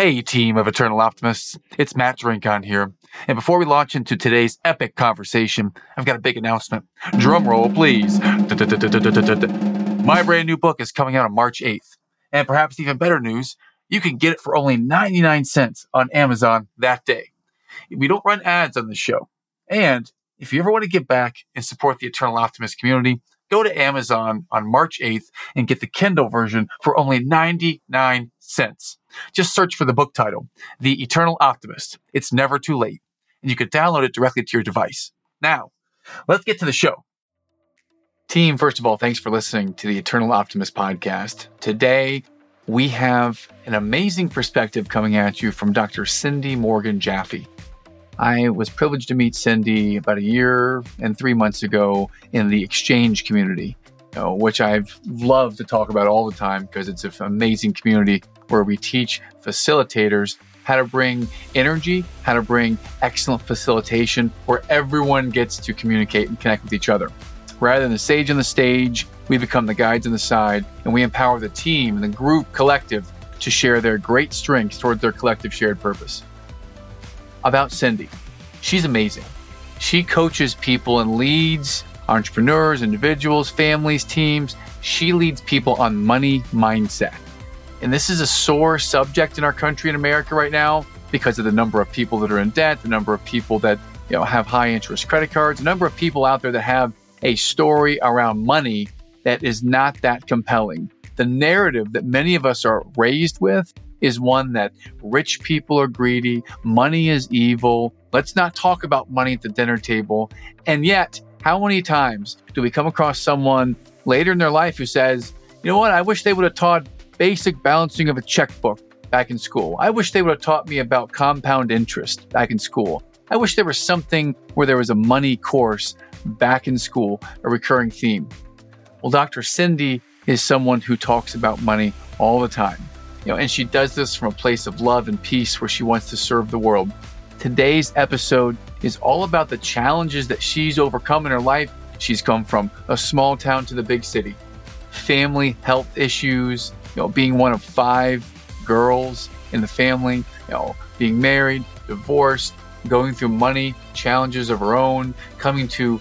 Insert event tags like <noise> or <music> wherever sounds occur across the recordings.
Hey, team of Eternal Optimists. It's Matt Drinkhahn here. And before we launch into today's epic conversation, I've got a big announcement. Drum roll, please. My brand new book is coming out on March 8th. And perhaps even better news, you can get it for only 99 cents on Amazon that day. We don't run ads on the show. And if you ever want to give back and support the Eternal Optimist community, go to Amazon on March 8th and get the Kindle version for only 99 cents. Just search for the book title, The Eternal Optimist. It's never too late. And you can download it directly to your device. Now, let's get to the show. Team, first of all, thanks for listening to the Eternal Optimist podcast. Today, we have an amazing perspective coming at you from Dr. Cindy Morgan Jaffe. I was privileged to meet Cindy about a year and three months ago in the XChange community, you know, which I've loved to talk about all the time because it's an amazing community where we teach facilitators how to bring energy, how to bring excellent facilitation where everyone gets to communicate and connect with each other. Rather than the sage on the stage, we become the guides on the side and we empower the team and the group collective to share their great strengths towards their collective shared purpose about Cindy. She's amazing. She coaches people and leads entrepreneurs, individuals, families, teams. She leads people on money mindset. And this is a sore subject in our country in America right now because of the number of people that are in debt, the number of people that you know have high interest credit cards, the number of people out there that have a story around money that is not that compelling. The narrative that many of us are raised with is one that rich people are greedy, money is evil. Let's not talk about money at the dinner table. And yet, how many times do we come across someone later in their life who says, you know what, I wish they would have taught basic balancing of a checkbook back in school. I wish they would have taught me about compound interest back in school. I wish there was something where there was a money course back in school, a recurring theme. Well, Dr. Cindy is someone who talks about money all the time. You know, and she does this from a place of love and peace where she wants to serve the world. Today's episode is all about the challenges that she's overcome in her life. She's come from a small town to the big city, family health issues, you know, being one of five girls in the family, you know, being married, divorced, going through money challenges of her own, coming to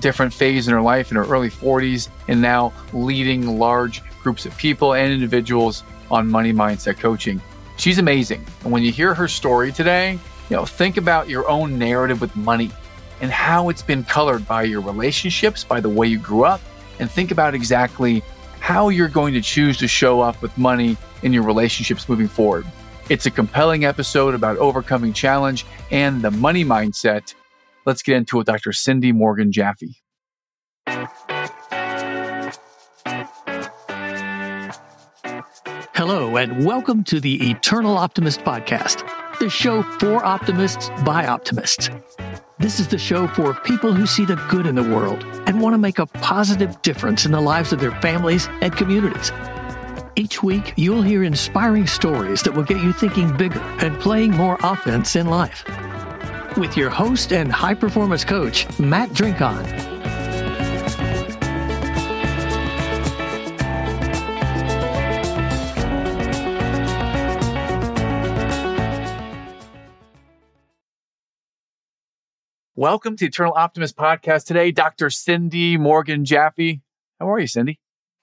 different phase in her life in her early 40s, and now leading large groups of people and individuals on money mindset coaching. She's amazing. And when you hear her story today, you know, think about your own narrative with money and how it's been colored by your relationships, by the way you grew up, and think about exactly how you're going to choose to show up with money in your relationships moving forward. It's a compelling episode about overcoming challenge and the money mindset. Let's get into it, Dr. Cindy Morgan Jaffe. Hello, and welcome to the Eternal Optimist Podcast, the show for optimists by optimists. This is the show for people who see the good in the world and want to make a positive difference in the lives of their families and communities. Each week, you'll hear inspiring stories that will get you thinking bigger and playing more offense in life. With your host and high performance coach, Matt Drinkhahn. Welcome to Eternal Optimist Podcast today, Dr. Cindy Morgan Jaffe. How are you, Cindy?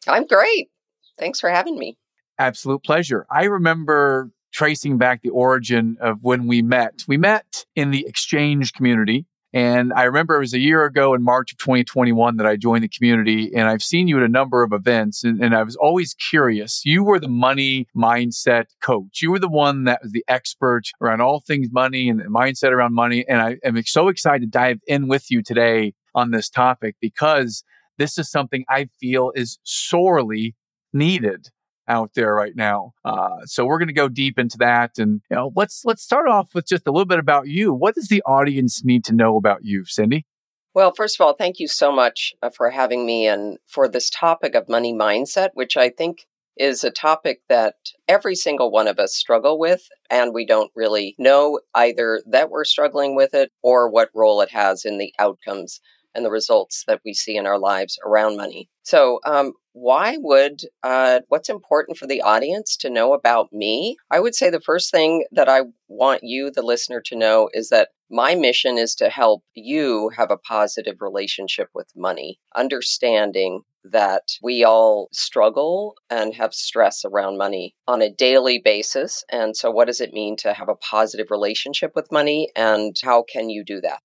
I'm great. Thanks for having me. Absolute pleasure. I remember tracing back the origin of when we met. We met in the XChange community and I remember it was a year ago in March of 2021 that I joined the community, and I've seen you at a number of events. And, and, I was always curious. You were the money mindset coach. You were the one that was the expert around all things money and the mindset around money. And I am so excited to dive in with you today on this topic because this is something I feel is sorely needed out there right now. Uh, so we're going to go deep into that, and you know, let's let's start off with just a little bit about you. What does the audience need to know about you, Cindy? Well, first of all, thank you so much uh, for having me and for this topic of money mindset, which I think is a topic that every single one of us struggle with, and we don't really know either that we're struggling with it or what role it has in the outcomes and the results that we see in our lives around money. So, um, why would uh, what's important for the audience to know about me? I would say the first thing that I want you, the listener, to know is that my mission is to help you have a positive relationship with money, understanding that we all struggle and have stress around money on a daily basis. And so, what does it mean to have a positive relationship with money, and how can you do that?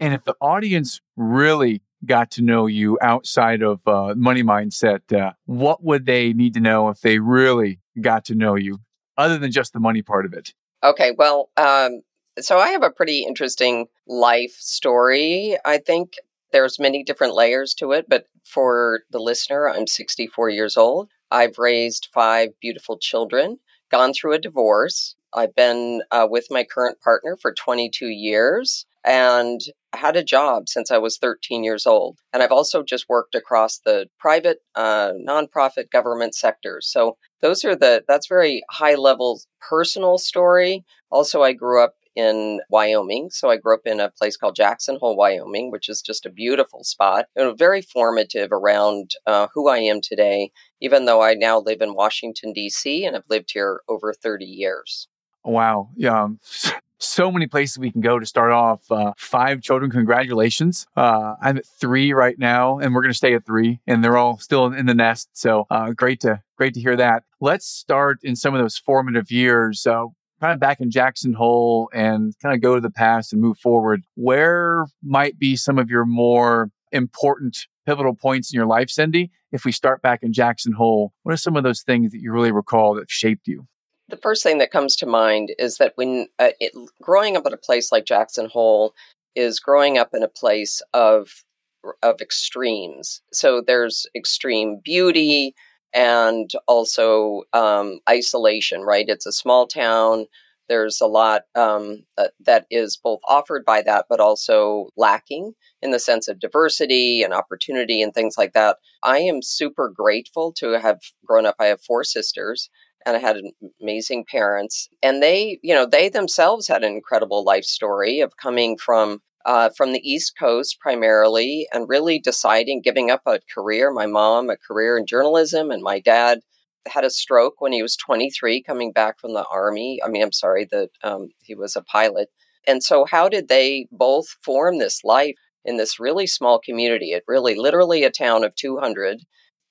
And if the audience really got to know you outside of uh, money mindset, uh, what would they need to know if they really got to know you, other than just the money part of it? Okay, well, um, so I have a pretty interesting life story. I think there's many different layers to it, but for the listener, I'm 64 years old. I've raised five beautiful children, gone through a divorce. I've been uh, with my current partner for 22 years and had a job since I was 13 years old. And I've also just worked across the private, uh, nonprofit, government sectors. So those are the, that's very high level personal story. Also, I grew up in Wyoming. So I grew up in a place called Jackson Hole, Wyoming, which is just a beautiful spot and very formative around uh, who I am today, even though I now live in Washington, D.C., and have lived here over 30 years. Wow. Yeah. <laughs> So many places we can go to start off. Uh, five children, congratulations. Uh, I'm at three right now, and we're going to stay at three, and they're all still in the nest. So uh, great to great to hear that. Let's start in some of those formative years. Kind of back in Jackson Hole and kind of go to the past and move forward, where might be some of your more important pivotal points in your life, Cindy? If we start back in Jackson Hole, what are some of those things that you really recall that shaped you? The first thing that comes to mind is that when uh, it, growing up in a place like Jackson Hole is growing up in a place of of extremes. So there's extreme beauty, and also um, isolation, right? It's a small town. There's a lot um, uh, that is both offered by that, but also lacking in the sense of diversity and opportunity and things like that. I am super grateful to have grown up. I have four sisters and I had amazing parents. And they, you know, they themselves had an incredible life story of coming from uh, from the East Coast primarily, and really deciding giving up a career. My mom, a career in journalism, and my dad had a stroke when he was 23, coming back from the army. I mean, I'm sorry that um, he was a pilot. And so, how did they both form this life in this really small community? It really, literally, a town of 200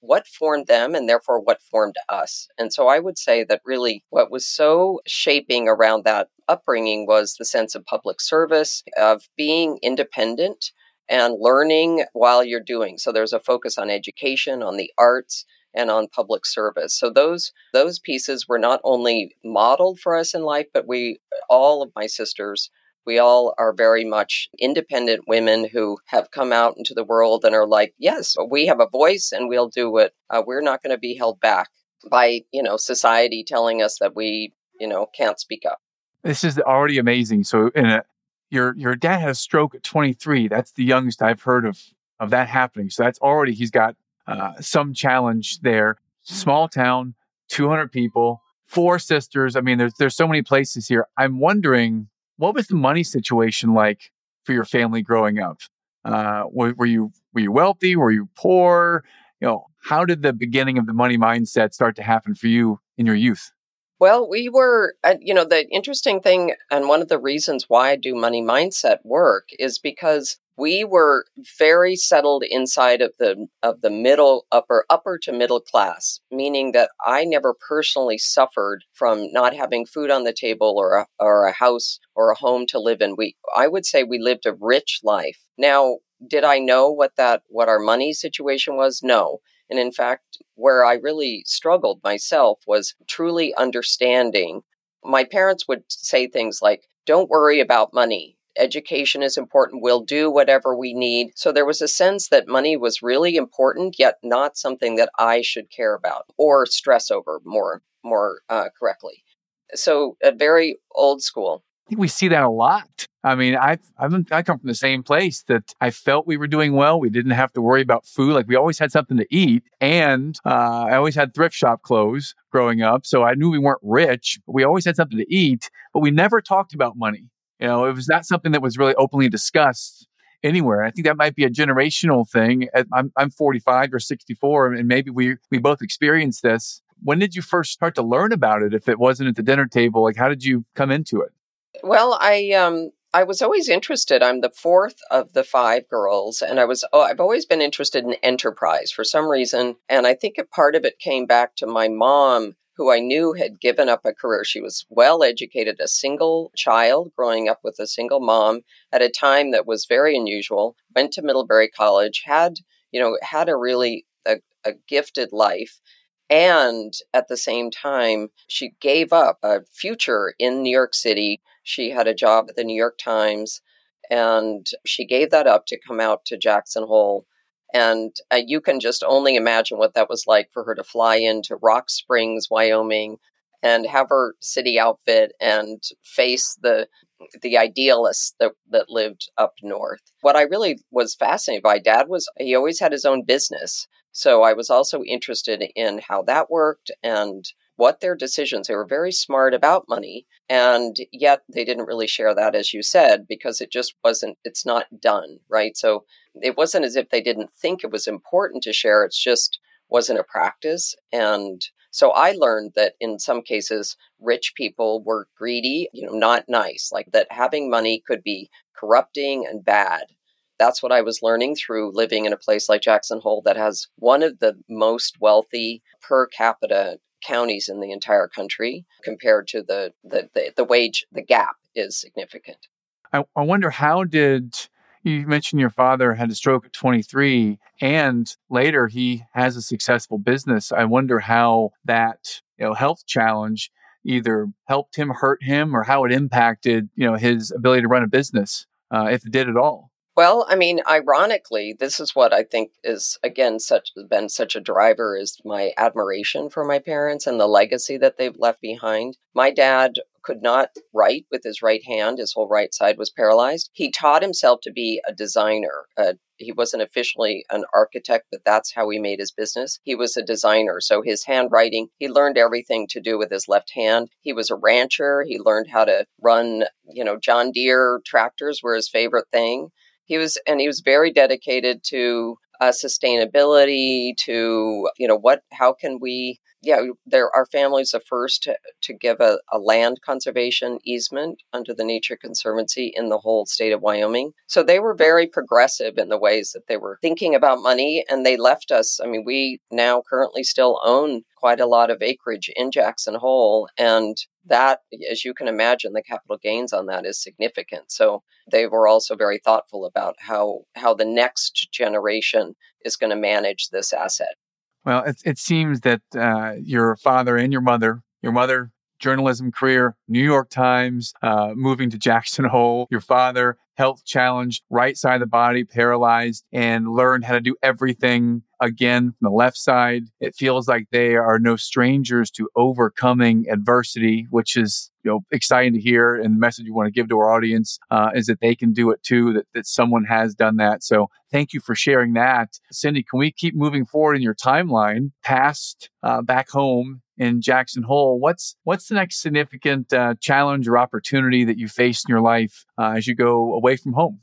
what formed them and therefore what formed us. And so I would say that really what was so shaping around that upbringing was the sense of public service, of being independent and learning while you're doing. So there's a focus on education, on the arts, and on public service. So those those pieces were not only modeled for us in life, but we all of my sisters we all are very much independent women who have come out into the world and are like, yes, we have a voice and we'll do it. Uh, we're not going to be held back by, you know, society telling us that we, you know, can't speak up. This is already amazing. So, in a, your your dad had a stroke at 23. That's the youngest I've heard of of that happening. So that's already he's got uh, some challenge there. Small town, 200 people, four sisters. I mean, there's there's so many places here. I'm wondering what was the money situation like for your family growing up? Uh, were, were you were you wealthy? Were you poor? You know, how did the beginning of the money mindset start to happen for you in your youth? Well, we were, you know, the interesting thing, and one of the reasons why I do money mindset work is because we were very settled inside of the of the middle upper upper to middle class meaning that i never personally suffered from not having food on the table or a, or a house or a home to live in. We i would say we lived a rich life. Now did i know what that what our money situation was? No. And in fact where i really struggled myself was truly understanding. My parents would say things like don't worry about money education is important. We'll do whatever we need. So there was a sense that money was really important, yet not something that I should care about or stress over more, more uh, correctly. So a very old school. I think we see that a lot. I mean, I I've, come from the same place that I felt we were doing well. We didn't have to worry about food. Like we always had something to eat, and uh, I always had thrift shop clothes growing up. So I knew we weren't rich, but we always had something to eat. But we never talked about money. You know, it was not something that was really openly discussed anywhere. I think that might be a generational thing. I'm, I'm 45 or 64, and maybe we, we both experienced this. When did you first start to learn about it? If it wasn't at the dinner table, like how did you come into it? Well, I um, I was always interested. I'm the fourth of the five girls, and I was oh, I've always been interested in enterprise for some reason, and I think a part of it came back to my mom who I knew had given up a career. She was well educated, a single child growing up with a single mom at a time that was very unusual, went to Middlebury College, had, you know, had a really a, a gifted life. And at the same time, she gave up a future in New York City. She had a job at the New York Times and she gave that up to come out to Jackson Hole and uh, you can just only imagine what that was like for her to fly into Rock Springs, Wyoming, and have her city outfit and face the the idealists that, that lived up north. What I really was fascinated by, Dad was he always had his own business. So I was also interested in how that worked and what their decisions. They were very smart about money, and yet they didn't really share that, as you said, because it just wasn't. It's not done right. So it wasn't as if they didn't think it was important to share. It's just wasn't a practice, and so I learned that in some cases, rich people were greedy, you know, not nice. Like that having money could be corrupting and bad that's what I was learning through living in a place like Jackson Hole that has one of the most wealthy per capita counties in the entire country compared to the the, the, the wage the gap is significant I, I wonder how did you mentioned your father had a stroke at 23 and later he has a successful business i wonder how that you know health challenge either helped him hurt him or how it impacted you know his ability to run a business uh, if it did at all well, I mean, ironically, this is what I think is again such been such a driver is my admiration for my parents and the legacy that they've left behind. My dad could not write with his right hand; his whole right side was paralyzed. He taught himself to be a designer. Uh, he wasn't officially an architect, but that's how he made his business. He was a designer, so his handwriting, he learned everything to do with his left hand. He was a rancher. He learned how to run, you know, John Deere tractors were his favorite thing he was and he was very dedicated to uh, sustainability to you know what how can we yeah there our families the first to, to give a, a land conservation easement under the nature conservancy in the whole state of wyoming so they were very progressive in the ways that they were thinking about money and they left us i mean we now currently still own quite a lot of acreage in jackson hole and that, as you can imagine, the capital gains on that is significant. So they were also very thoughtful about how how the next generation is going to manage this asset. Well, it, it seems that uh, your father and your mother, your mother journalism career, New York Times, uh, moving to <laughs> Jackson Hole, your father, health challenge, right side of the body, paralyzed, and learned how to do everything again from the left side. It feels like they are no strangers to overcoming adversity, which is you know exciting to hear. And the message you want to give to our audience uh, is that they can do it too. That that someone has done that. So thank you for sharing that, Cindy. Can we keep moving forward in your timeline past uh, back home in Jackson Hole? What's what's the next significant uh, challenge or opportunity that you face in your life uh, as you go away from home?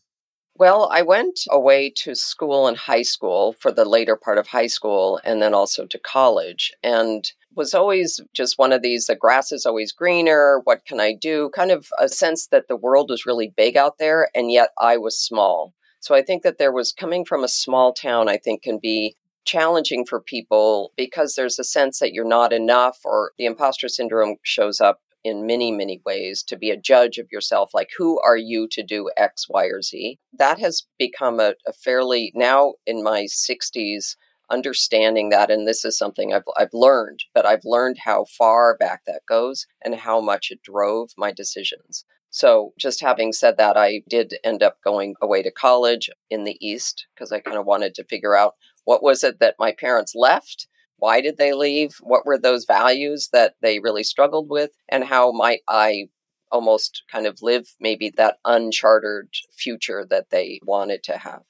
Well, I went away to school in high school for the later part of high school and then also to college and was always just one of these the grass is always greener, what can I do? Kind of a sense that the world was really big out there and yet I was small. So I think that there was coming from a small town, I think can be challenging for people because there's a sense that you're not enough or the imposter syndrome shows up in many, many ways to be a judge of yourself. Like, who are you to do X, Y, or Z? That has become a, a fairly, now in my 60s, understanding that. And this is something I've, I've learned, but I've learned how far back that goes and how much it drove my decisions. So, just having said that, I did end up going away to college in the East because I kind of wanted to figure out what was it that my parents left why did they leave? What were those values that they really struggled with? And how might I almost kind of live maybe that unchartered future that they wanted to have?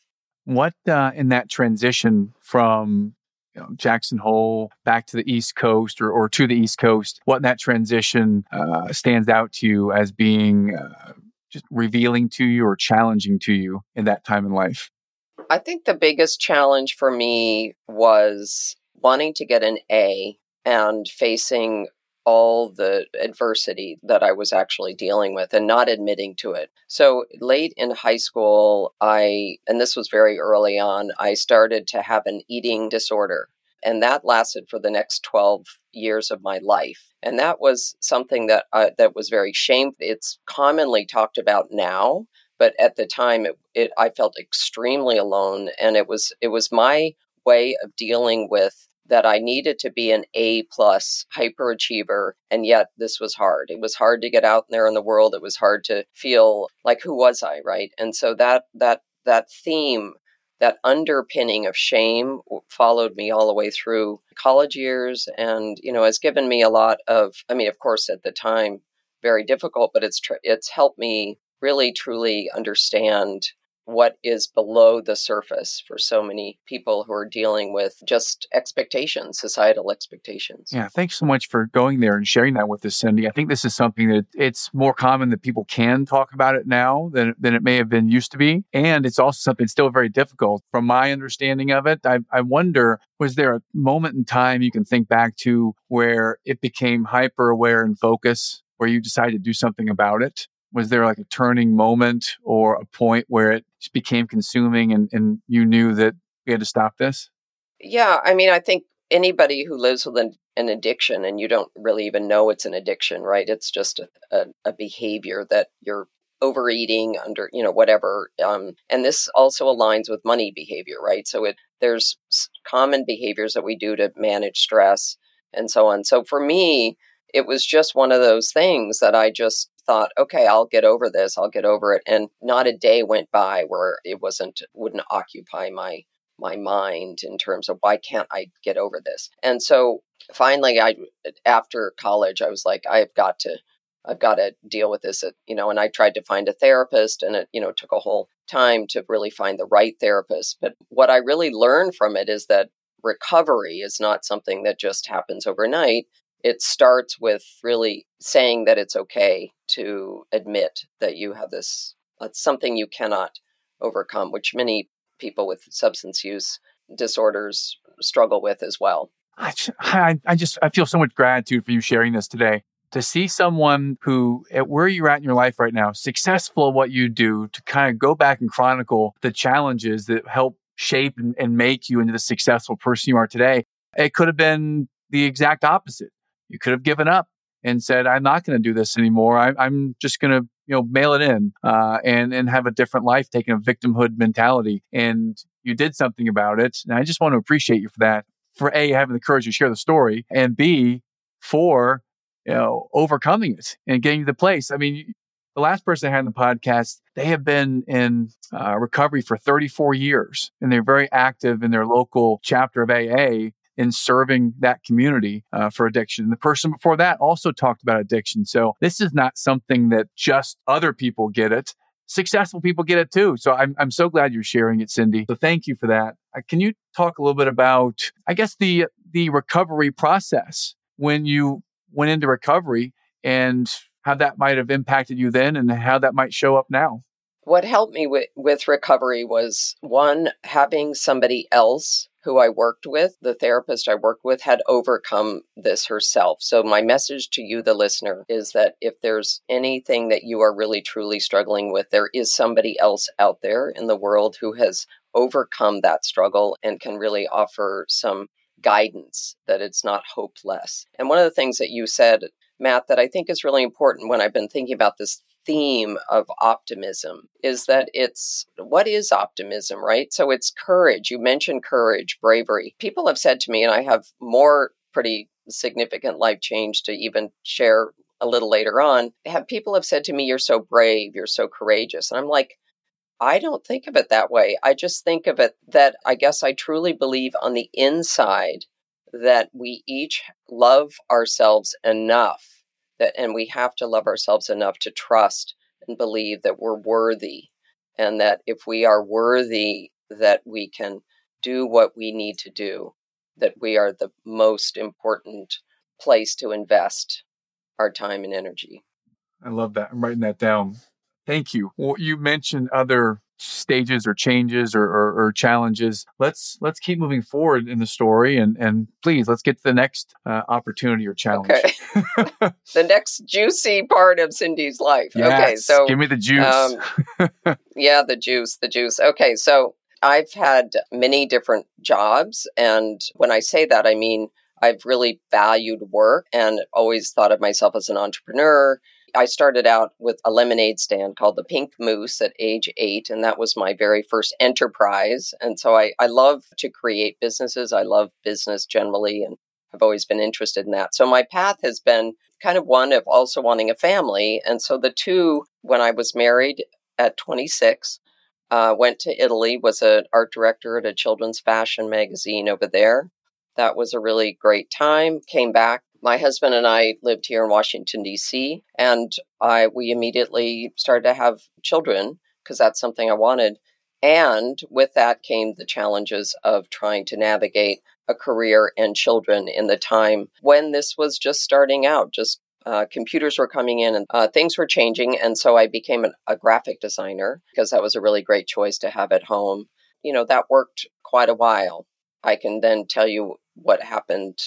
What uh, in that transition from you know, Jackson Hole back to the East Coast or, or to the East Coast, what in that transition uh, stands out to you as being uh, just revealing to you or challenging to you in that time in life? I think the biggest challenge for me was wanting to get an A and facing all the adversity that I was actually dealing with and not admitting to it. So late in high school, I, and this was very early on, I started to have an eating disorder. And that lasted for the next 12 years of my life. And that was something that, uh, that was very shameful. It's commonly talked about now, but at the time it, it I felt extremely alone. And it was, it was my way of dealing with that I needed to be an A plus hyperachiever. And yet this was hard. It was hard to get out there in the world. It was hard to feel like who was I, right? And so that that that theme, that underpinning of shame followed me all the way through college years and, you know, has given me a lot of I mean, of course at the time very difficult, but it's tr- it's helped me really truly understand what is below the surface for so many people who are dealing with just expectations, societal expectations. Yeah, thanks so much for going there and sharing that with us, Cindy. I think this is something that it's more common that people can talk about it now than, than it may have been used to be. And it's also something still very difficult. From my understanding of it, I, I wonder was there a moment in time you can think back to where it became hyper aware and focus, where you decided to do something about it? Was there like a turning moment or a point where it just became consuming and, and you knew that we had to stop this? Yeah, I mean, I think anybody who lives with an, an addiction and you don't really even know it's an addiction, right? It's just a, a, a behavior that you're overeating under, you know, whatever. Um, and this also aligns with money behavior, right? So it there's common behaviors that we do to manage stress and so on. So for me, it was just one of those things that I just thought, okay, I'll get over this, I'll get over it. And not a day went by where it wasn't wouldn't occupy my my mind in terms of why can't I get over this? And so finally I after college I was like, I've got to I've got to deal with this, you know, and I tried to find a therapist and it, you know, took a whole time to really find the right therapist. But what I really learned from it is that recovery is not something that just happens overnight it starts with really saying that it's okay to admit that you have this it's something you cannot overcome which many people with substance use disorders struggle with as well. I, I just i feel so much gratitude for you sharing this today. To see someone who at where you're at in your life right now successful at what you do to kind of go back and chronicle the challenges that help shape and, and make you into the successful person you are today it could have been the exact opposite you could have given up and said, "I'm not going to do this anymore. I, am just going to, you know, mail it in uh, and and have a different life, taking a victimhood mentality." And you did something about it, and I just want to appreciate you for that. For a having the courage to share the story, and b for you know overcoming it and getting to the place. I mean, the last person I had in the podcast, they have been in uh, recovery for 34 years, and they're very active in their local chapter of AA in serving that community uh, for addiction. The person before that also talked about addiction. So this is not something that just other people get it. Successful people get it too. So I'm, I'm so glad you're sharing it, Cindy. So thank you for that. Uh, can you talk a little bit about, I guess, the, the recovery process when you went into recovery and how that might have impacted you then and how that might show up now? What helped me with, with recovery was one, having somebody else who I worked with, the therapist I worked with, had overcome this herself. So, my message to you, the listener, is that if there's anything that you are really truly struggling with, there is somebody else out there in the world who has overcome that struggle and can really offer some guidance that it's not hopeless. And one of the things that you said, Matt, that I think is really important when I've been thinking about this theme of optimism is that it's what is optimism, right? So it's courage. You mentioned courage, bravery. People have said to me, and I have more pretty significant life change to even share a little later on. Have people have said to me, You're so brave, you're so courageous. And I'm like, I don't think of it that way. I just think of it that I guess I truly believe on the inside that we each love ourselves enough that and we have to love ourselves enough to trust and believe that we're worthy and that if we are worthy that we can do what we need to do that we are the most important place to invest our time and energy. I love that. I'm writing that down. Thank you. Well, you mentioned other stages or changes or, or, or, challenges. Let's let's keep moving forward in the story, and and please let's get to the next uh, opportunity or challenge. Okay. <laughs> the next juicy part of Cindy's life. Yes, okay, so give me the juice. Um, yeah, the juice, the juice. Okay, so I've had many different jobs, and when I say that, I mean I've really valued work and always thought of myself as an entrepreneur I started out with a lemonade stand called the Pink Moose at age eight, and that was my very first enterprise. And so I, I love to create businesses. I love business generally, and I've always been interested in that. So my path has been kind of one of also wanting a family. And so the two, when I was married at 26, uh, went to Italy, was an art director at a children's fashion magazine over there. That was a really great time. Came back my husband and I lived here in Washington D.C. and I we immediately started to have children because that's something I wanted. And with that came the challenges of trying to navigate a career and children in the time when this was just starting out. Just uh, computers were coming in and uh, things were changing. And so I became an, a graphic designer because that was a really great choice to have at home. You know, that worked quite a while. I can then tell you what happened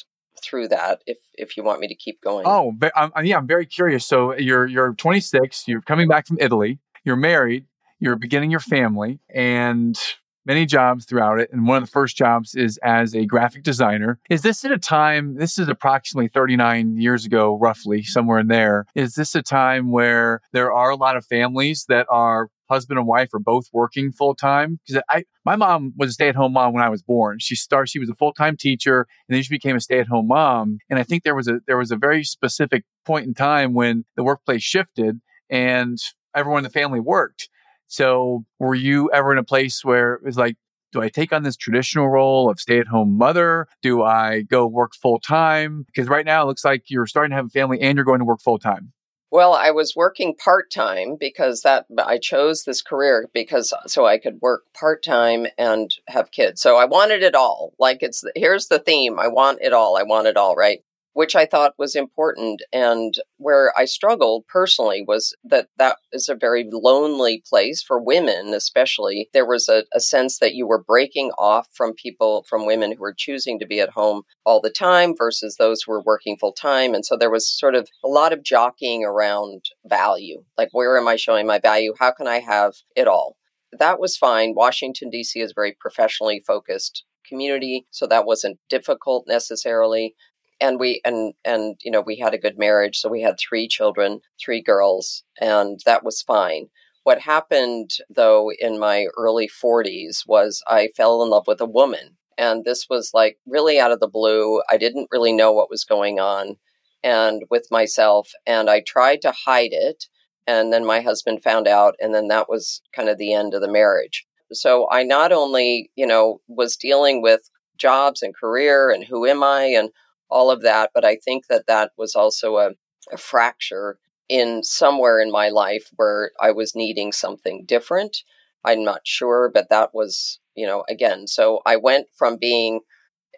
through that if if you want me to keep going. Oh, but I'm, yeah, I'm very curious. So you're you're 26, you're coming back from Italy, you're married, you're beginning your family, and many jobs throughout it. And one of the first jobs is as a graphic designer. Is this at a time, this is approximately 39 years ago, roughly, somewhere in there. Is this a time where there are a lot of families that are husband and wife are both working full time because I my mom was a stay at home mom when I was born. She started she was a full time teacher and then she became a stay at home mom. And I think there was a there was a very specific point in time when the workplace shifted and everyone in the family worked. So were you ever in a place where it was like do I take on this traditional role of stay at home mother? Do I go work full time? Because right now it looks like you're starting to have a family and you're going to work full time. Well, I was working part time because that I chose this career because uh, so I could work part time and have kids. So I wanted it all. Like it's here's the theme. I want it all. I want it all, right? Which I thought was important. And where I struggled personally was that that is a very lonely place for women, especially. There was a, a, sense that you were breaking off from people, from women who were choosing to be at home all the time versus those who were working full time. And so there was sort of a lot of jockeying around value. Like, where am I showing my value? How can I have it all? That was fine. Washington, D.C. is a very professionally focused community so that wasn't difficult necessarily and we and and you know we had a good marriage so we had three children three girls and that was fine. What happened though in my early 40s was i fell in love with a woman and this was like really out of the blue. I didn't really know what was going on and with myself and i tried to hide it and then my husband found out and then that was kind of the end of the marriage. So i not only you know was dealing with jobs and career and who am i and all of that. But I think that that was also a, a fracture in somewhere in my life where I was needing something different. I'm not sure, but that was, you know, again, so I went from being,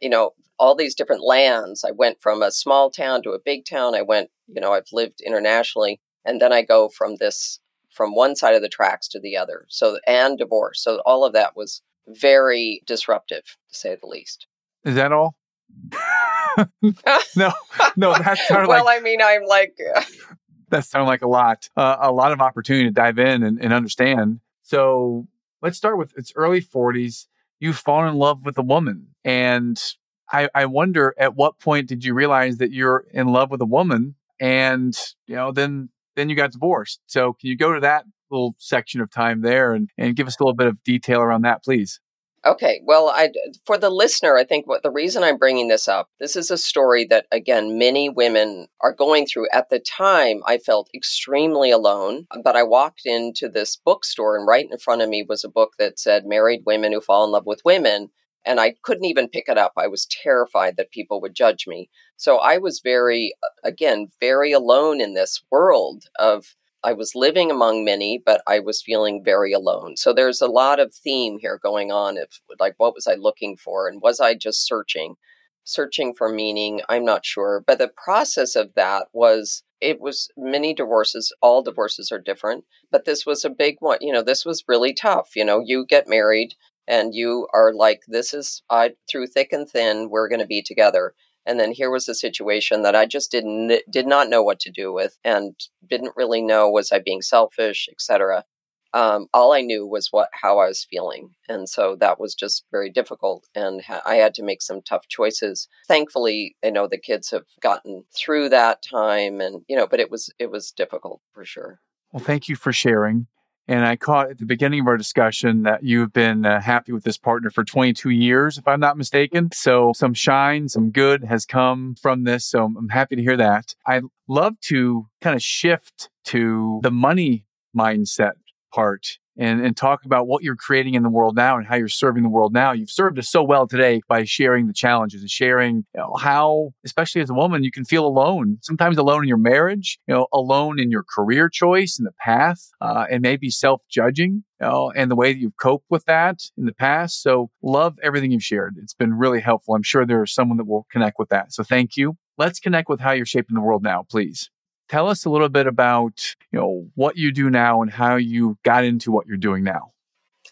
you know, all these different lands. I went from a small town to a big town. I went, you know, I've lived internationally. And then I go from this, from one side of the tracks to the other. So, and divorce. So all of that was very disruptive, to say the least. Is that all? <laughs> no, no, that sounded well, like. I mean, I'm like. that sounds like a lot, uh, a lot of opportunity to dive in and, and understand. So let's start with it's early 40s. You've fallen in love with a woman. And I, I wonder at what point did you realize that you're in love with a woman? And, you know, then then you got divorced. So can you go to that little section of time there and, and give us a little bit of detail around that, please? Okay, well, I for the listener, I think what the reason I'm bringing this up, this is a story that again many women are going through. At the time, I felt extremely alone, but I walked into this bookstore and right in front of me was a book that said "Married Women Who Fall in Love with Women." And I couldn't even pick it up. I was terrified that people would judge me. So I was very, again, very alone in this world of I was living among many, but I was feeling very alone. So there's a lot of theme here going on of like what was I looking for and was I just searching? searching for meaning. I'm not sure. But the process of that was it was many divorces. All divorces are different, but this was a big one. You know, this was really tough. You know, you get married and you are like, this is I through thick and thin, we're going to be together. And then here was a situation that I just didn't did not know what to do with, and didn't really know was I being selfish, etc um, all I knew was what how I was feeling, and so that was just very difficult. And ha- I had to make some tough choices. Thankfully, I know the kids have gotten through that time, and you know, but it was it was difficult for sure. Well, thank you for sharing. And I caught at the beginning of our discussion that you've been uh, happy with this partner for 22 years, if I'm not mistaken. So some shine, some good has come from this. So I'm happy to hear that. I'd love to kind of shift to the money mindset part and, and talk about what you're creating in the world now and how you're serving the world now. You've served us so well today by sharing the challenges and sharing you know, how, especially as a woman, you can feel alone. Sometimes alone in your marriage, you know, alone in your career choice and the path, uh, and maybe self-judging. You know, and the way that you've coped with that in the past. So, love everything you've shared. It's been really helpful. I'm sure there's someone that will connect with that. So, thank you. Let's connect with how you're shaping the world now, please tell us a little bit about you know what you do now and how you got into what you're doing now.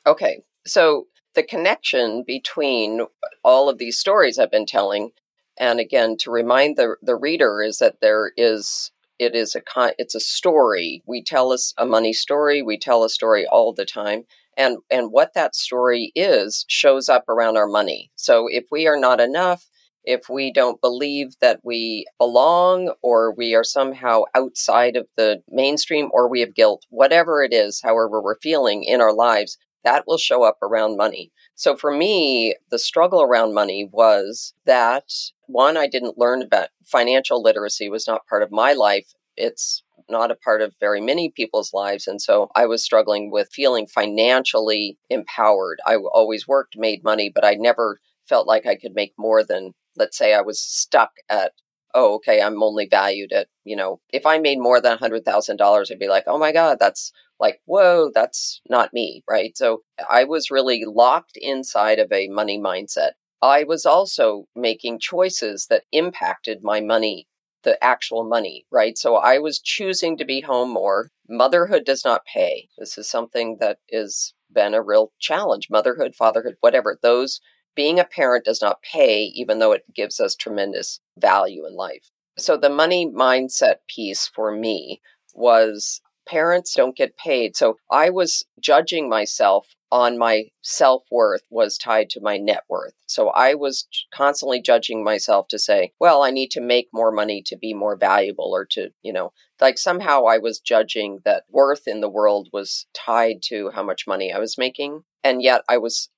Okay so the connection between all of these stories i've been telling and again to remind the, the reader is that there is it is a con- it's a story. We tell us a money story we tell a story all the time and and what that story is shows up around our money. So if we are not enough if we don't believe that we belong or we are somehow outside of the mainstream or we have guilt, whatever it is, however we're feeling in our lives, that will show up around money. So for me, the struggle around money was that one, I didn't learn about financial literacy was not part of my life. It's not a part of very many people's lives. And so I was struggling with feeling financially empowered. I always worked, made money, but I never felt like I could make more than let's say I was stuck at, oh, okay, I'm only valued at, you know, if I made more than $100,000, I'd be like, oh my God, that's like, whoa, that's not me, right? So I was really locked inside of a money mindset. I was also making choices that impacted my money, the actual money, right? So I was choosing to be home more. Motherhood does not pay. This is something that has been a real challenge. Motherhood, fatherhood, whatever, those being a parent does not pay, even though it gives us tremendous value in life. So the money mindset piece for me was parents don't get paid. So I was judging myself on my self worth was tied to my net worth. So I was constantly judging myself to say, well, I need to make more money to be more valuable or to, you know, like somehow I was judging that worth in the world was tied to how much money I was making and yet i was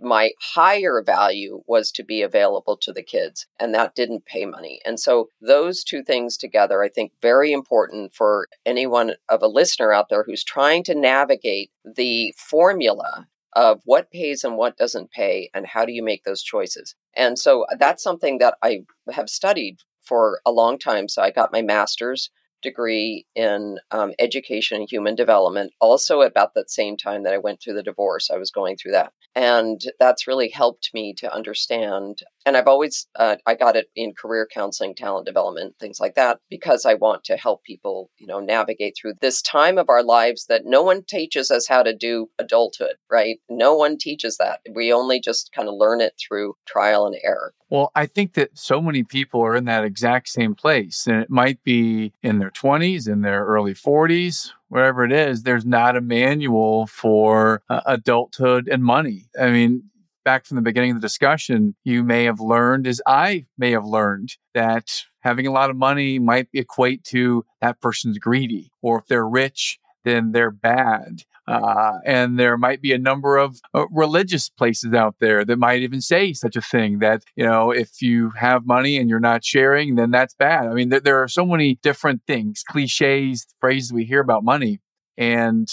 my higher value was to be available to the kids and that didn't pay money. And so those two things together i think very important for anyone of a listener out there who's trying to navigate the formula of what pays and what doesn't pay and how do you make those choices. And so that's something that i have studied for a long time. So i got my master's degree in um, education and human development, also about that same time that I went through the divorce. I was going through that. And that's really helped me to understand. And I've always, uh, I got it in career counseling, talent development, things like that, because I want to help people, you know, navigate through this time of our lives that no one teaches us how to do adulthood, right? No one teaches that. We only just kind of learn it through trial and error. Well, I think that so many people are in that exact same place. And it might be in their 20s, in their early 40s, wherever it is. There's not a manual for uh, adulthood and money. I mean, back from the beginning of the discussion, you may have learned, as I may have learned, that having a lot of money might equate to that person's greedy, or if they're rich, then they're bad. Uh, and there might be a number of uh, religious places out there that might even say such a thing that, you know, if you have money and you're not sharing, then that's bad. I mean, there, there are so many different things, cliches, phrases we hear about money. And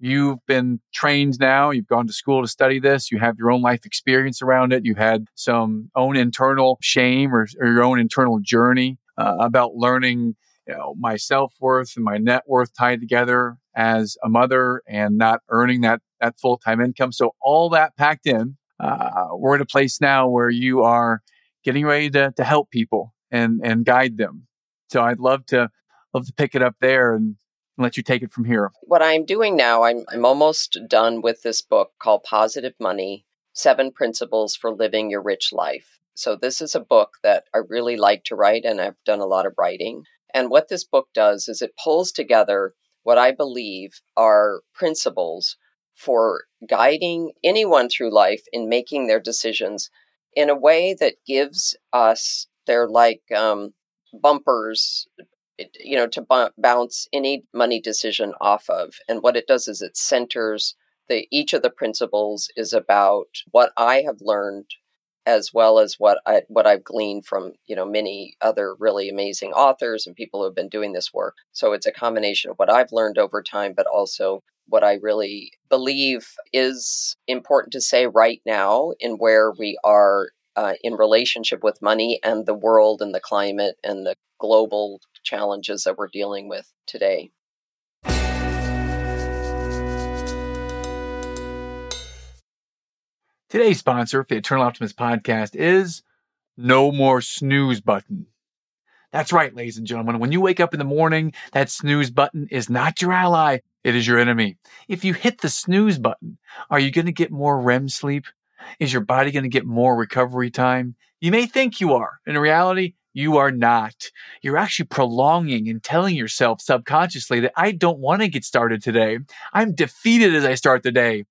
you've been trained now, you've gone to school to study this, you have your own life experience around it, you've had some own internal shame or, or your own internal journey uh, about learning you know, my self worth and my net worth tied together as a mother and not earning that, that full time income. So all that packed in, uh, we're at a place now where you are getting ready to, to help people and, and guide them. So I'd love to love to pick it up there and let you take it from here. What I'm doing now, I'm, I'm almost done with this book called Positive Money Seven Principles for Living Your Rich Life. So, this is a book that I really like to write, and I've done a lot of writing. And what this book does is it pulls together what I believe are principles for guiding anyone through life in making their decisions in a way that gives us, they're like um, bumpers you know to b- bounce any money decision off of. And what it does is it centers the each of the principles is about what i have learned as well as what i what i've gleaned from you know many other really amazing authors and people who have been doing this work so it's a combination of what i've learned over time but also what i really believe is important to say right now in where we are uh, in relationship with money and the world and the climate and the global challenges that we're dealing with today. Today's sponsor for the Eternal Optimist podcast is No More Snooze Button. That's right, ladies and gentlemen. When you wake up in the morning, that snooze button is not your ally. It is your enemy. If you hit the snooze button, are you going to get more REM sleep? Is your body going to get more recovery time? You may think you are. In reality, you are not. You're actually prolonging and telling yourself subconsciously that I don't want to get started today. I'm defeated as I start the day.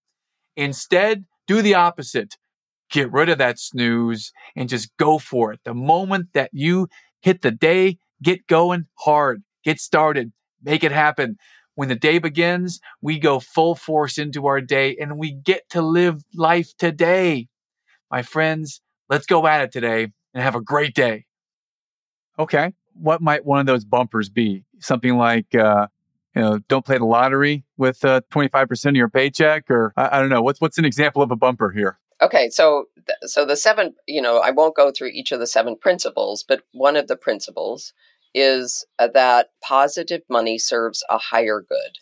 Instead, do the opposite. Get rid of that snooze and just go for it. The moment that you hit the day, get going hard, get started, make it happen. When the day begins, we go full force into our day and we get to live life today. My friends, let's go at it today and have a great day. Okay. What might one of those bumpers be? Something like, uh, you know, don't play the lottery with uh, 25% of your paycheck or I, I, don't know. What's, what's an example of a bumper here? Okay. So, so the seven, you know, I won't go through each of the seven principles, but one of the principles is uh, that positive money serves a higher good.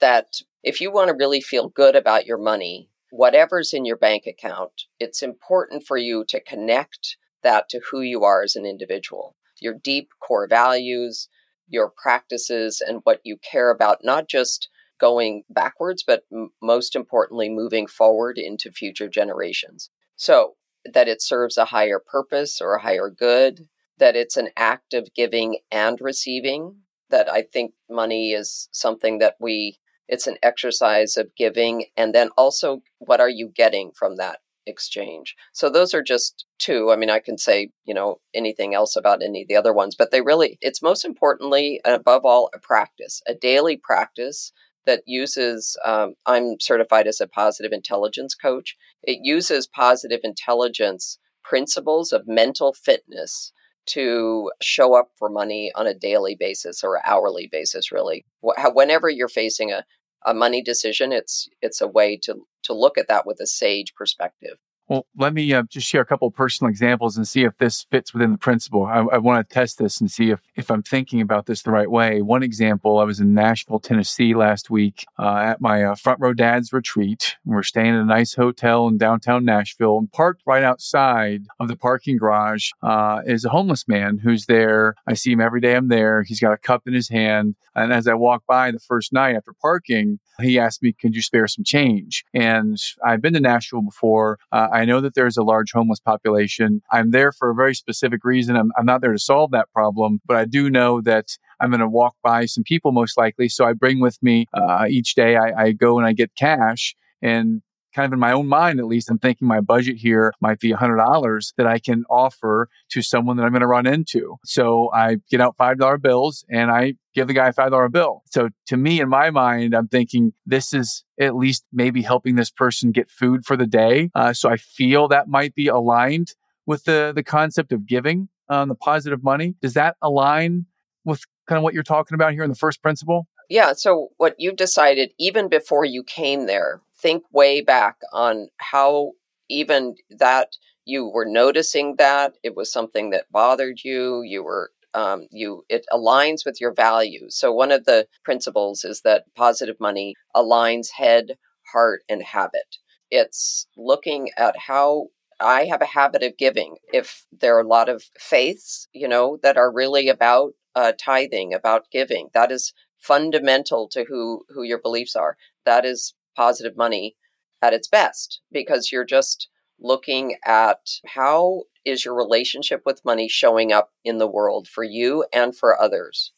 That if you want to really feel good about your money, whatever's in your bank account, it's important for you to connect that to who you are as an individual your deep core values, your practices, and what you care about, not just going backwards, but m- most importantly, moving forward into future generations. So that it serves a higher purpose or a higher good, that it's an act of giving and receiving, that I think money is something that we, it's an exercise of giving. And then also, what are you getting from that exchange. So those are just two. I mean, I can say, you know, anything else about any of the other ones, but they really, it's most importantly, above all, a practice, a daily practice that uses, um, I'm certified as a positive intelligence coach. It uses positive intelligence principles of mental fitness to show up for money on a daily basis or hourly basis really whenever you're facing a, a money decision it's it's a way to to look at that with a sage perspective well, let me uh, just share a couple personal examples and see if this fits within the principle. I, I want to test this and see if, if I'm thinking about this the right way. One example, I was in Nashville, Tennessee last week uh, at my uh, front row dad's retreat. We're staying at a nice hotel in downtown Nashville and parked right outside of the parking garage uh, is a homeless man who's there. I see him every day I'm there. He's got a cup in his hand. And as I walk by the first night after parking, he asked me, Could you spare some change? And I've been to Nashville before. Uh, I know that there's a large homeless population. I'm there for a very specific reason. I'm, I'm not there to solve that problem, but I do know that I'm going to walk by some people most likely. So I bring with me uh, each day, I, I go and I get cash. And kind of in my own mind, at least, I'm thinking my budget here might be $100 that I can offer to someone that I'm going to run into. So I get out $5 bills and I give the guy a $5 bill. So to me, in my mind, I'm thinking this is at least maybe helping this person get food for the day. Uh, so I feel that might be aligned with the, the concept of giving um, the positive money. Does that align with kind of what you're talking about here in the first principle? Yeah. So, what you decided even before you came there think way back on how even that you were noticing that it was something that bothered you you were um, you it aligns with your values so one of the principles is that positive money aligns head heart and habit it's looking at how I have a habit of giving. If there are a lot of faiths, you know, that are really about uh, tithing, about giving, that is fundamental to who who your beliefs are. That is positive money at its best because you're just looking at how is your relationship with money showing up in the world for you and for others.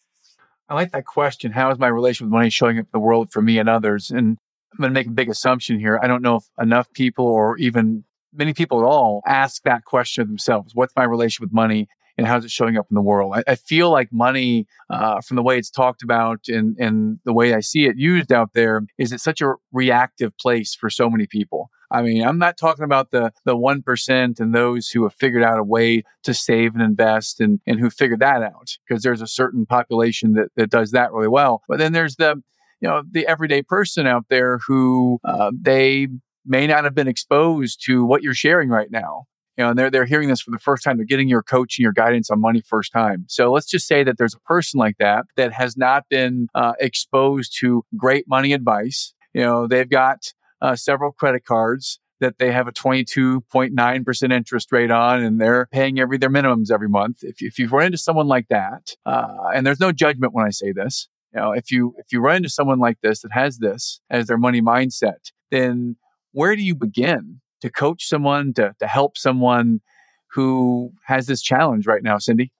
I like that question. How is my relationship with money showing up in the world for me and others? And I'm going to make a big assumption here. I don't know if enough people or even many people at all ask that question themselves. What's my relationship with money? And how's it showing up in the world? I, I feel like money, uh, from the way it's talked about and, and the way I see it used out there, is it's such a reactive place for so many people. I mean, I'm not talking about the the one percent and those who have figured out a way to save and invest and and who figured that out because there's a certain population that that does that really well. But then there's the you know the everyday person out there who uh, they may not have been exposed to what you're sharing right now you know, and they're they're hearing this for the first time. They're getting your coaching, your guidance on money first time. So let's just say that there's a person like that that has not been uh, exposed to great money advice. You know, they've got uh, several credit cards that they have a 22.9% interest rate on and they're paying every their minimums every month. If, if you run into someone like that, uh, and there's no judgment when I say this, you know, if you if you run into someone like this that has this as their money mindset, then where do you begin to coach someone to to help someone who has this challenge right now, Cindy?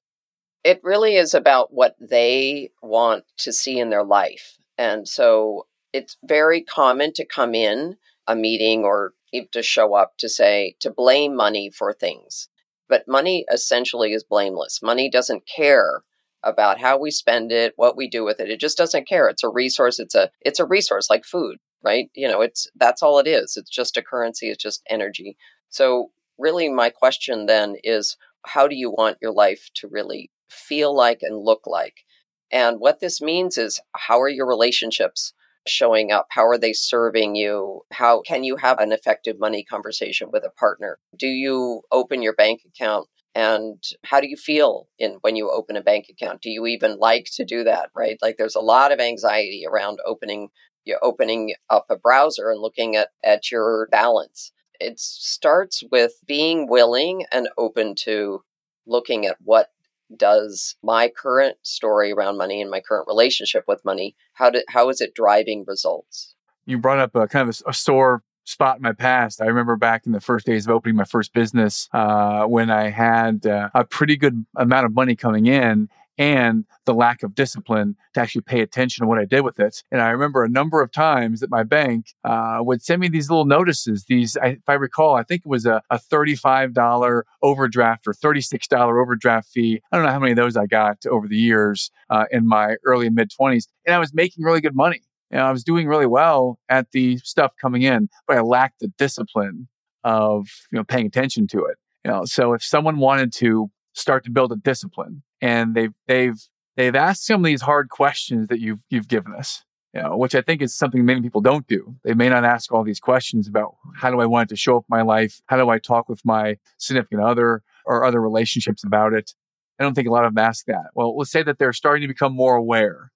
It really is about what they want to see in their life. And so it's very common to come in a meeting or to show up to say to blame money for things. But money essentially is blameless. Money doesn't care about how we spend it, what we do with it. It just doesn't care. It's a resource. It's a it's a resource like food, right? You know, it's that's all it is. It's just a currency. It's just energy. So really my question then is how do you want your life to really feel like and look like? And what this means is how are your relationships showing up? How are they serving you? How can you have an effective money conversation with a partner? Do you open your bank account? And how do you feel in when you open a bank account? Do you even like to do that? Right? Like there's a lot of anxiety around opening you opening up a browser and looking at, at your balance. It starts with being willing and open to looking at what does my current story around money and my current relationship with money how did how is it driving results you brought up a kind of a, a sore spot in my past. I remember back in the first days of opening my first business uh, when I had uh, a pretty good amount of money coming in and the lack of discipline to actually pay attention to what I did with it. And I remember a number of times that my bank uh, would send me these little notices. These, I, if I recall, I think it was a, a $35 overdraft or $36 overdraft fee. I don't know how many of those I got over the years uh, in my early and mid 20s. And I was making really good money. And I was doing really well at the stuff coming in, but I lacked the discipline of you know paying attention to it. You know, so if someone wanted to start to build a discipline and they've they've they've asked some of these hard questions that you've you've given us you know, which I think is something many people don't do. They may not ask all these questions about how do I want it to show up in my life? How do I talk with my significant other or other relationships about it? I don't think a lot of them ask that. Well, let's say that they're starting to become more aware,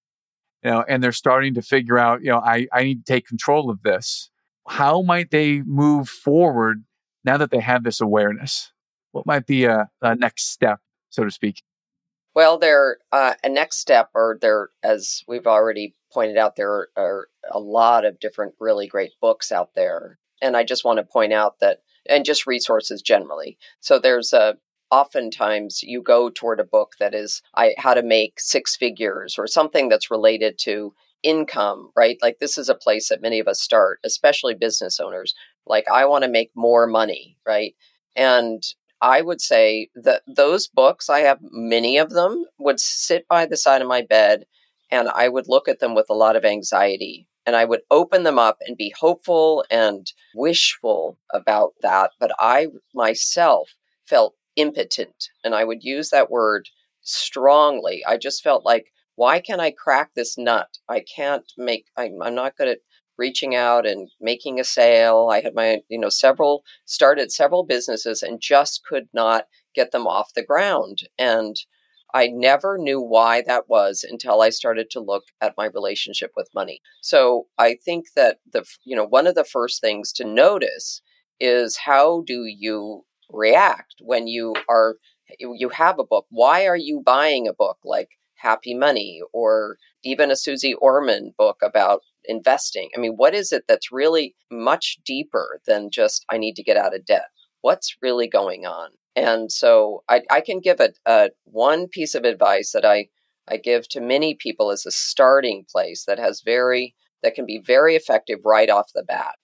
you know, and they're starting to figure out, you know, I, I need to take control of this. How might they move forward now that they have this awareness? What might be a, a next step, so to speak? Well, there uh, a next step, or there, as we've already pointed out, there are a lot of different really great books out there, and I just want to point out that, and just resources generally. So there's a oftentimes you go toward a book that is I, how to make six figures or something that's related to income, right? Like this is a place that many of us start, especially business owners. Like I want to make more money, right? And I would say that those books, I have many of them, would sit by the side of my bed and I would look at them with a lot of anxiety. And I would open them up and be hopeful and wishful about that. But I myself felt impotent. And I would use that word strongly. I just felt like, why can't I crack this nut? I can't make, I'm, I'm not good at reaching out and making a sale. I had my, you know, several, started several businesses and just could not get them off the ground. And I never knew why that was until I started to look at my relationship with money. So I think that the, you know, one of the first things to notice is how do you react when you are you have a book. Why are you buying a book like happy money or even a suze orman book about investing? I mean what is it that's really much deeper than just i need to get out of debt. What's really going on? And so i, I can give a, a one piece of advice that i i give to many people as a starting place that has very that can be very effective right off the bat.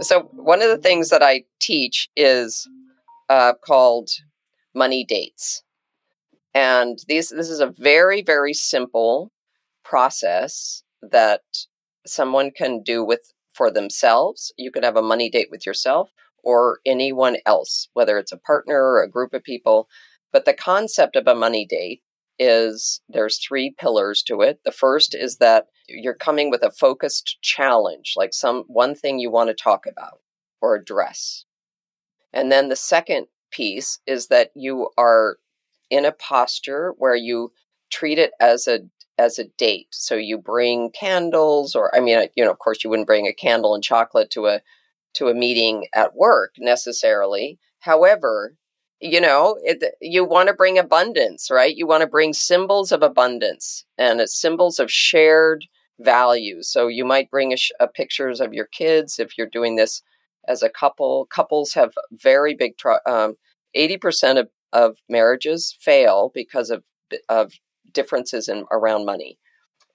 So one of the things that i teach is uh, called money dates. And these this is a very very simple process that someone can do with for themselves. You could have a money date with yourself or anyone else, whether it's a partner or a group of people. But the concept of a money date is there's three pillars to it. The first is that you're coming with a focused challenge, like some one thing you want to talk about or address. And then the second piece is that you are in a posture where you treat it as a as a date. So you bring candles or I mean you know of course you wouldn't bring a candle and chocolate to a to a meeting at work necessarily. However, you know, it, you want to bring abundance, right? You want to bring symbols of abundance and it's symbols of shared values. So you might bring a, a pictures of your kids if you're doing this as a couple. Couples have very big, um, 80% of, of marriages fail because of, of differences in around money.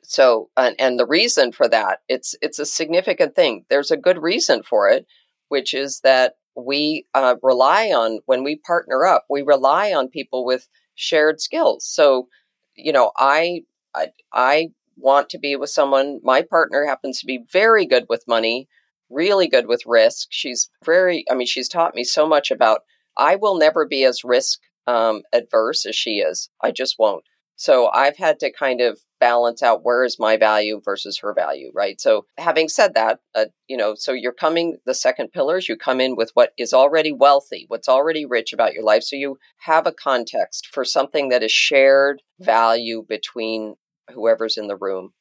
So, and, and the reason for that, it's, it's a significant thing. There's a good reason for it, which is that we uh, rely on, when we partner up, we rely on people with shared skills. So, you know, I, I, I want to be with someone, my partner happens to be very good with money really good with risk. She's very, I mean, she's taught me so much about I will never be as risk um, adverse as she is. I just won't. So I've had to kind of balance out where is my value versus her value, right? So having said that, uh, you know, so you're coming, the second pillars, you come in with what is already wealthy, what's already rich about your life. So you have a context for something that is shared value between whoever's in the room.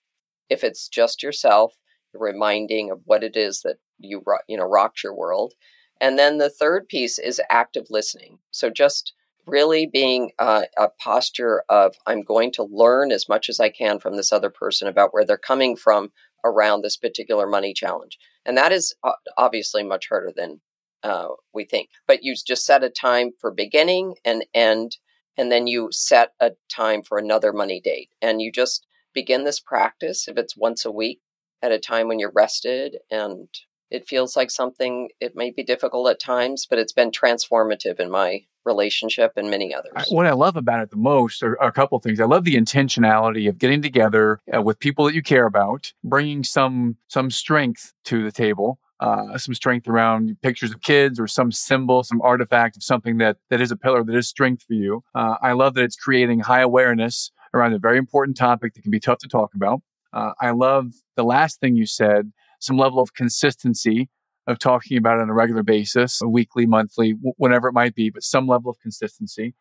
If it's just yourself, reminding of what it is that you you know rocked your world. And then the third piece is active listening. So just really being uh, a posture of i'm going to learn as much as i can from this other person about where they're coming from around this particular money challenge. And that is obviously much harder than uh, we think. But you just set a time for beginning and end and then you set a time for another money date. And you just begin this practice if it's once a week at a time when you're rested and it feels like something it may be difficult at times but it's been transformative in my relationship and many others what i love about it the most are, are a couple things i love the intentionality of getting together uh, with people that you care about bringing some some strength to the table uh, some strength around pictures of kids or some symbol, some artifact of something that that is a pillar that is strength for you. Uh, I love that it's creating high awareness around a very important topic that can be tough to talk about. Uh, I love the last thing you said, some level of consistency of talking about it on a regular basis, weekly, monthly, w- whatever it might be, but some level of consistency.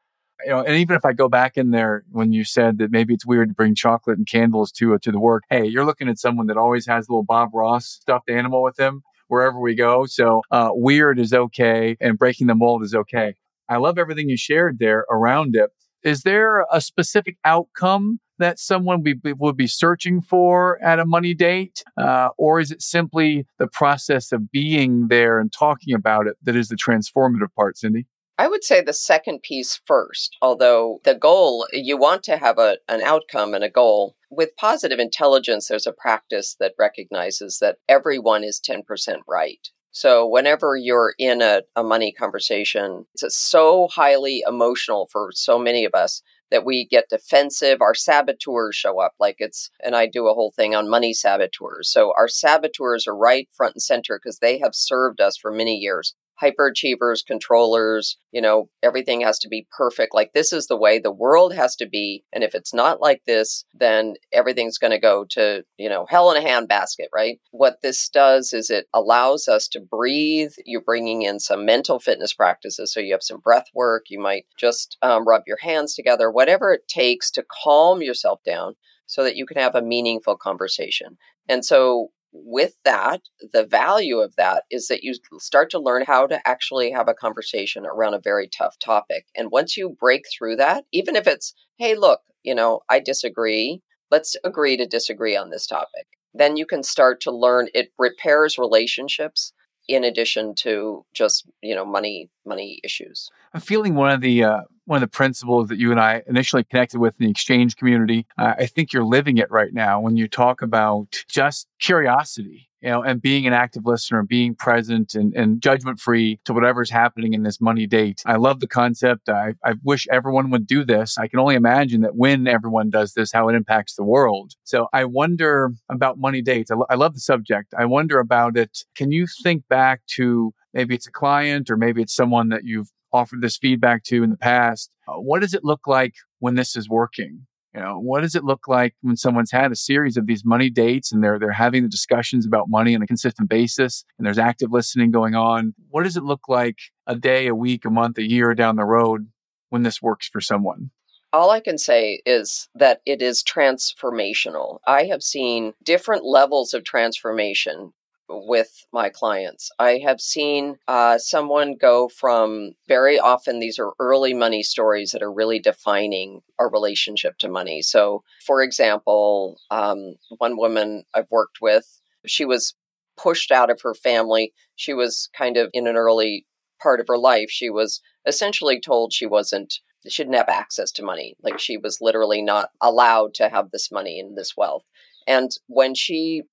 You know, and even if I go back in there when you said that maybe it's weird to bring chocolate and candles to uh, to the work, hey, you're looking at someone that always has a little Bob Ross stuffed animal with them wherever we go. So uh, weird is okay, and breaking the mold is okay. I love everything you shared there around it. Is there a specific outcome that someone be, would be searching for at a money date? Uh, or is it simply the process of being there and talking about it that is the transformative part, Cindy? I would say the second piece first, although the goal, you want to have a, an outcome and a goal. With positive intelligence, there's a practice that recognizes that everyone is 10% right. So whenever you're in a, a money conversation, it's so highly emotional for so many of us that we get defensive. Our saboteurs show up. Like it's, and I do a whole thing on money saboteurs. So our saboteurs are right front and center because they have served us for many years hyperachievers, controllers, you know, everything has to be perfect. Like this is the way the world has to be. And if it's not like this, then everything's going to go to, you know, hell in a handbasket, right? What this does is it allows us to breathe. You're bringing in some mental fitness practices. So you have some breath work. You might just um, rub your hands together, whatever it takes to calm yourself down so that you can have a meaningful conversation. And so with that, the value of that is that you start to learn how to actually have a conversation around a very tough topic. And once you break through that, even if it's, hey, look, you know, I disagree, let's agree to disagree on this topic. Then you can start to learn it repairs relationships in addition to just you know money money issues. I'm feeling one of the uh, one of the principles that you and I initially connected with in the XChange community. Uh, I think you're living it right now when you talk about just curiosity you know, and being an active listener and being present and, and judgment free to whatever's happening in this money date. I love the concept. I, I wish everyone would do this. I can only imagine that when everyone does this, how it impacts the world. So I wonder about money dates. I, lo- I love the subject. I wonder about it. Can you think back to maybe it's a client or maybe it's someone that you've offered this feedback to in the past? Uh, what does it look like when this is working? You know, what does it look like when someone's had a series of these money dates and they're they're having the discussions about money on a consistent basis and there's active listening going on? What does it look like a day, a week, a month, a year down the road when this works for someone? All I can say is that it is transformational. I have seen different levels of transformation with my clients. I have seen uh, someone go from very often, these are early money stories that are really defining our relationship to money. So, for example, um, one woman I've worked with, she was pushed out of her family. She was kind of in an early part of her life. She was essentially told she wasn't she didn't have access to money. Like she was literally not allowed to have this money and this wealth. And when she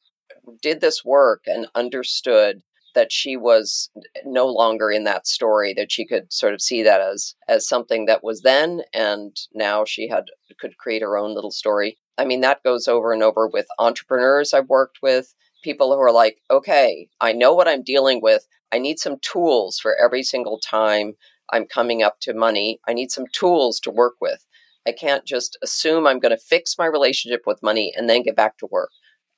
did this work and understood that she was no longer in that story that she could sort of see that as as something that was then and now she had could create her own little story. I mean that goes over and over with entrepreneurs i've worked with people who are like okay i know what i'm dealing with. I need some tools for every single time i'm coming up to money. I need some tools to work with. I can't just assume i'm going to fix my relationship with money and then get back to work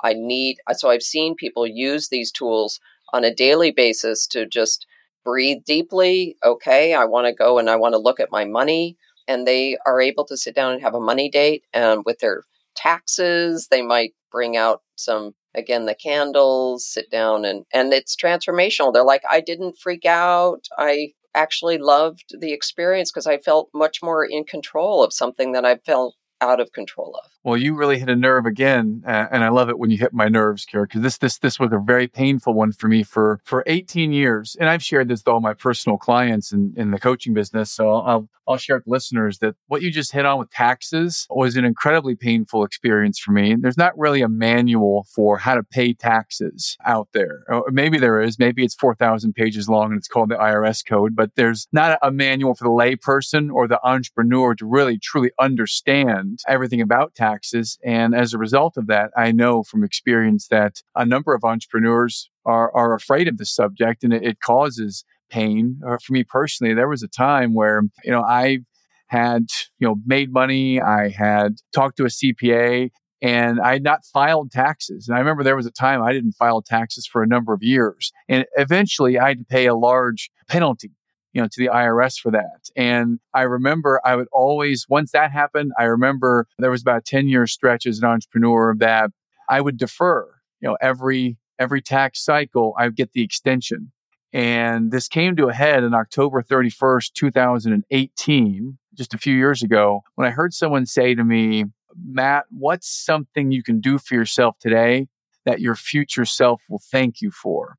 I need, so I've seen people use these tools on a daily basis to just breathe deeply. Okay, I want to go and I want to look at my money. And they are able to sit down and have a money date. And with their taxes, they might bring out some, again, the candles, sit down and, and it's transformational. They're like, I didn't freak out. I actually loved the experience because I felt much more in control of something that I felt out of control of. Well, you really hit a nerve again, uh, and I love it when you hit my nerves, Kara, because this this this was a very painful one for me for for 18 years, and I've shared this with all my personal clients in, in the coaching business. So I'll I'll share with listeners that what you just hit on with taxes was an incredibly painful experience for me. There's not really a manual for how to pay taxes out there. Or maybe there is. Maybe it's 4,000 pages long and it's called the IRS code, but there's not a manual for the layperson or the entrepreneur to really truly understand everything about taxes. And as a result of that, I know from experience that a number of entrepreneurs are, are afraid of the subject and it, it causes pain. Or for me personally, there was a time where, you know, I had, you know, made money. I had talked to a CPA and I had not filed taxes. And I remember there was a time I didn't file taxes for a number of years. And eventually I had to pay a large penalty, you know, to the IRS for that. And I remember I would always, once that happened, I remember there was about a 10 year stretch as an entrepreneur that I would defer, you know, every, every tax cycle, I would get the extension. And this came to a head on October 31st, 2018, just a few years ago, when I heard someone say to me, Matt, what's something you can do for yourself today that your future self will thank you for?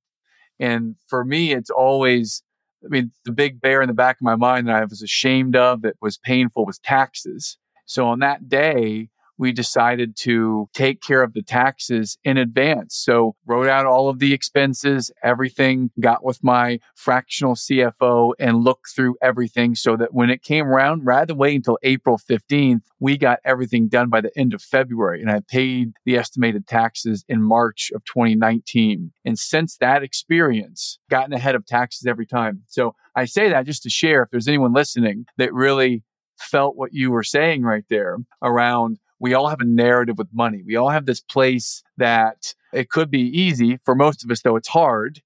And for me, it's always, I mean, the big bear in the back of my mind that I was ashamed of, that was painful, was taxes. So on that day, we decided to take care of the taxes in advance. So wrote out all of the expenses, everything, got with my fractional CFO and looked through everything so that when it came around, rather than wait until April 15th, we got everything done by the end of February. And I paid the estimated taxes in March of 2019. And since that experience, gotten ahead of taxes every time. So I say that just to share if there's anyone listening that really felt what you were saying right there around we all have a narrative with money. We all have this place that it could be easy for most of us, though it's hard.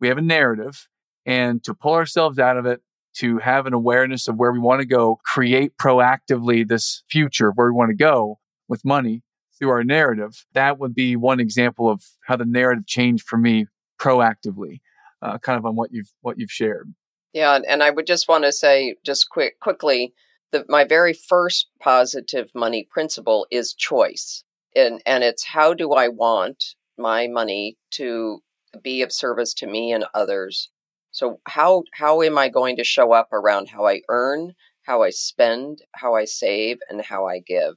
We have a narrative and to pull ourselves out of it, to have an awareness of where we want to go, create proactively this future of where we want to go with money through our narrative. That would be one example of how the narrative changed for me proactively, uh, kind of on what you've what you've shared. Yeah, and I would just want to say, just quick, quickly, that my very first positive money principle is choice, and and it's how do I want my money to be of service to me and others. So how how am I going to show up around how I earn, how I spend, how I save, and how I give?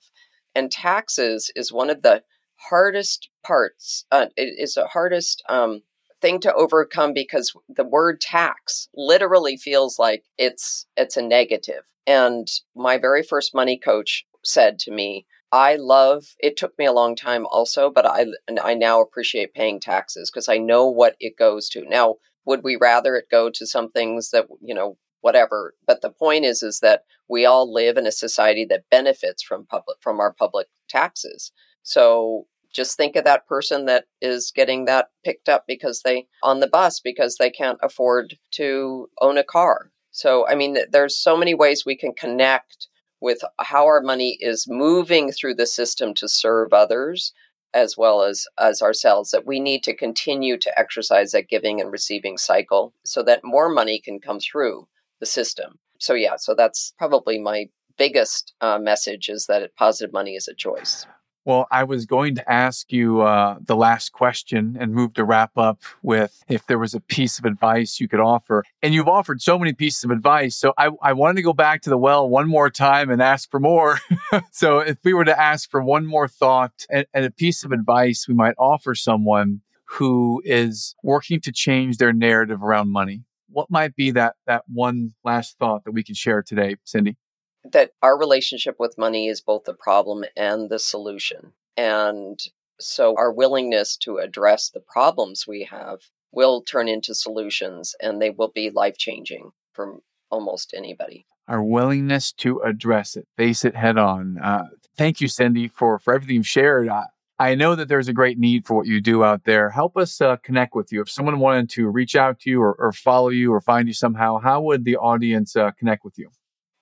And taxes is one of the hardest parts. Uh, it is the hardest um, thing to overcome because the word tax literally feels like it's it's a negative. And my very first money coach said to me, I love it took me a long time also, but I I now appreciate paying taxes because I know what it goes to. Now, would we rather it go to some things that, you know, whatever, but the point is is that we all live in a society that benefits from public from our public taxes. So just think of that person that is getting that picked up because they on the bus because they can't afford to own a car. So I mean there's so many ways we can connect with how our money is moving through the system to serve others as well as as ourselves that we need to continue to exercise that giving and receiving cycle so that more money can come through the system. So yeah, so that's probably my biggest uh, message is that positive money is a choice. Well, I was going to ask you uh, the last question and move to wrap up with if there was a piece of advice you could offer. And you've offered so many pieces of advice. So I, I wanted to go back to the well one more time and ask for more. <laughs> so if we were to ask for one more thought and, and a piece of advice we might offer someone who is working to change their narrative around money, what might be that, that one last thought that we can share today, Cindy? That our relationship with money is both the problem and the solution. And so our willingness to address the problems we have will turn into solutions and they will be life changing for almost anybody. Our willingness to address it, face it head on. Uh, thank you, Cindy, for, for everything you've shared. I, I know that there's a great need for what you do out there. Help us uh, connect with you. If someone wanted to reach out to you or, or, follow you or find you somehow, how would the audience uh, connect with you?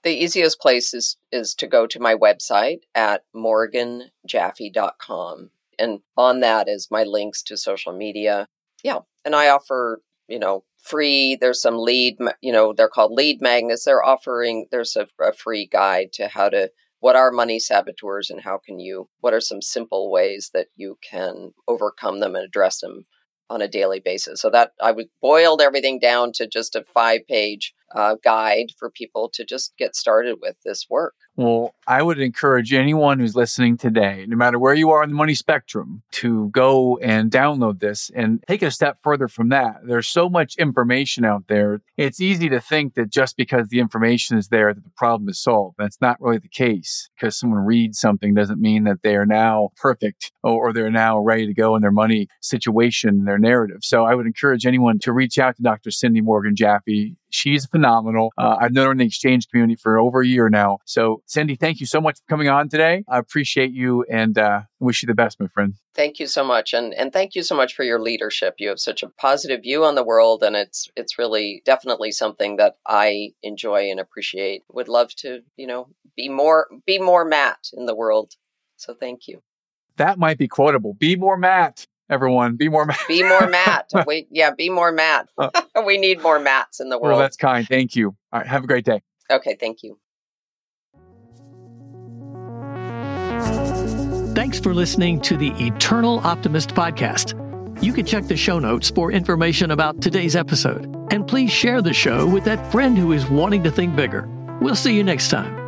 The easiest place is is to go to my website at morganjaffe.com and on that is my links to social media. Yeah and i offer you know free there's some lead you know they're called lead magnets. They're offering there's a, a free guide to how to what are money saboteurs and how can you what are some simple ways that you can overcome them and address them on a daily basis. So that i boiled everything down to just a five page uh, guide for people to just get started with this work. Well, I would encourage anyone who's listening today, no matter where you are in the money spectrum, to go and download this and take a step further from that. There's so much information out there. It's easy to think that just because the information is there that the problem is solved. That's not really the case because someone reads something doesn't mean that they are now perfect or they're now ready to go in their money situation, and their narrative. So I would encourage anyone to reach out to Dr. Cindy Morgan Jaffe. She's phenomenal. Uh, I've known her in the XChange community for over a year now. So, Cindy, thank you so much for coming on today. I appreciate you and uh, wish you the best, my friend. Thank you so much, and and thank you so much for your leadership. You have such a positive view on the world, and it's it's really definitely something that I enjoy and appreciate. Would love to, you know, be more be more Matt in the world. So, thank you. That might be quotable. Be more Matt everyone. Be more Matt. be more <laughs> Matt. We, yeah, be more Matt. Uh. <laughs> we need more Matts in the world. Well, that's kind. Thank you. All right. Have a great day. Okay. Thank you. Thanks for listening to the Eternal Optimist podcast. You can check the show notes for information about today's episode. And please share the show with that friend who is wanting to think bigger. We'll see you next time.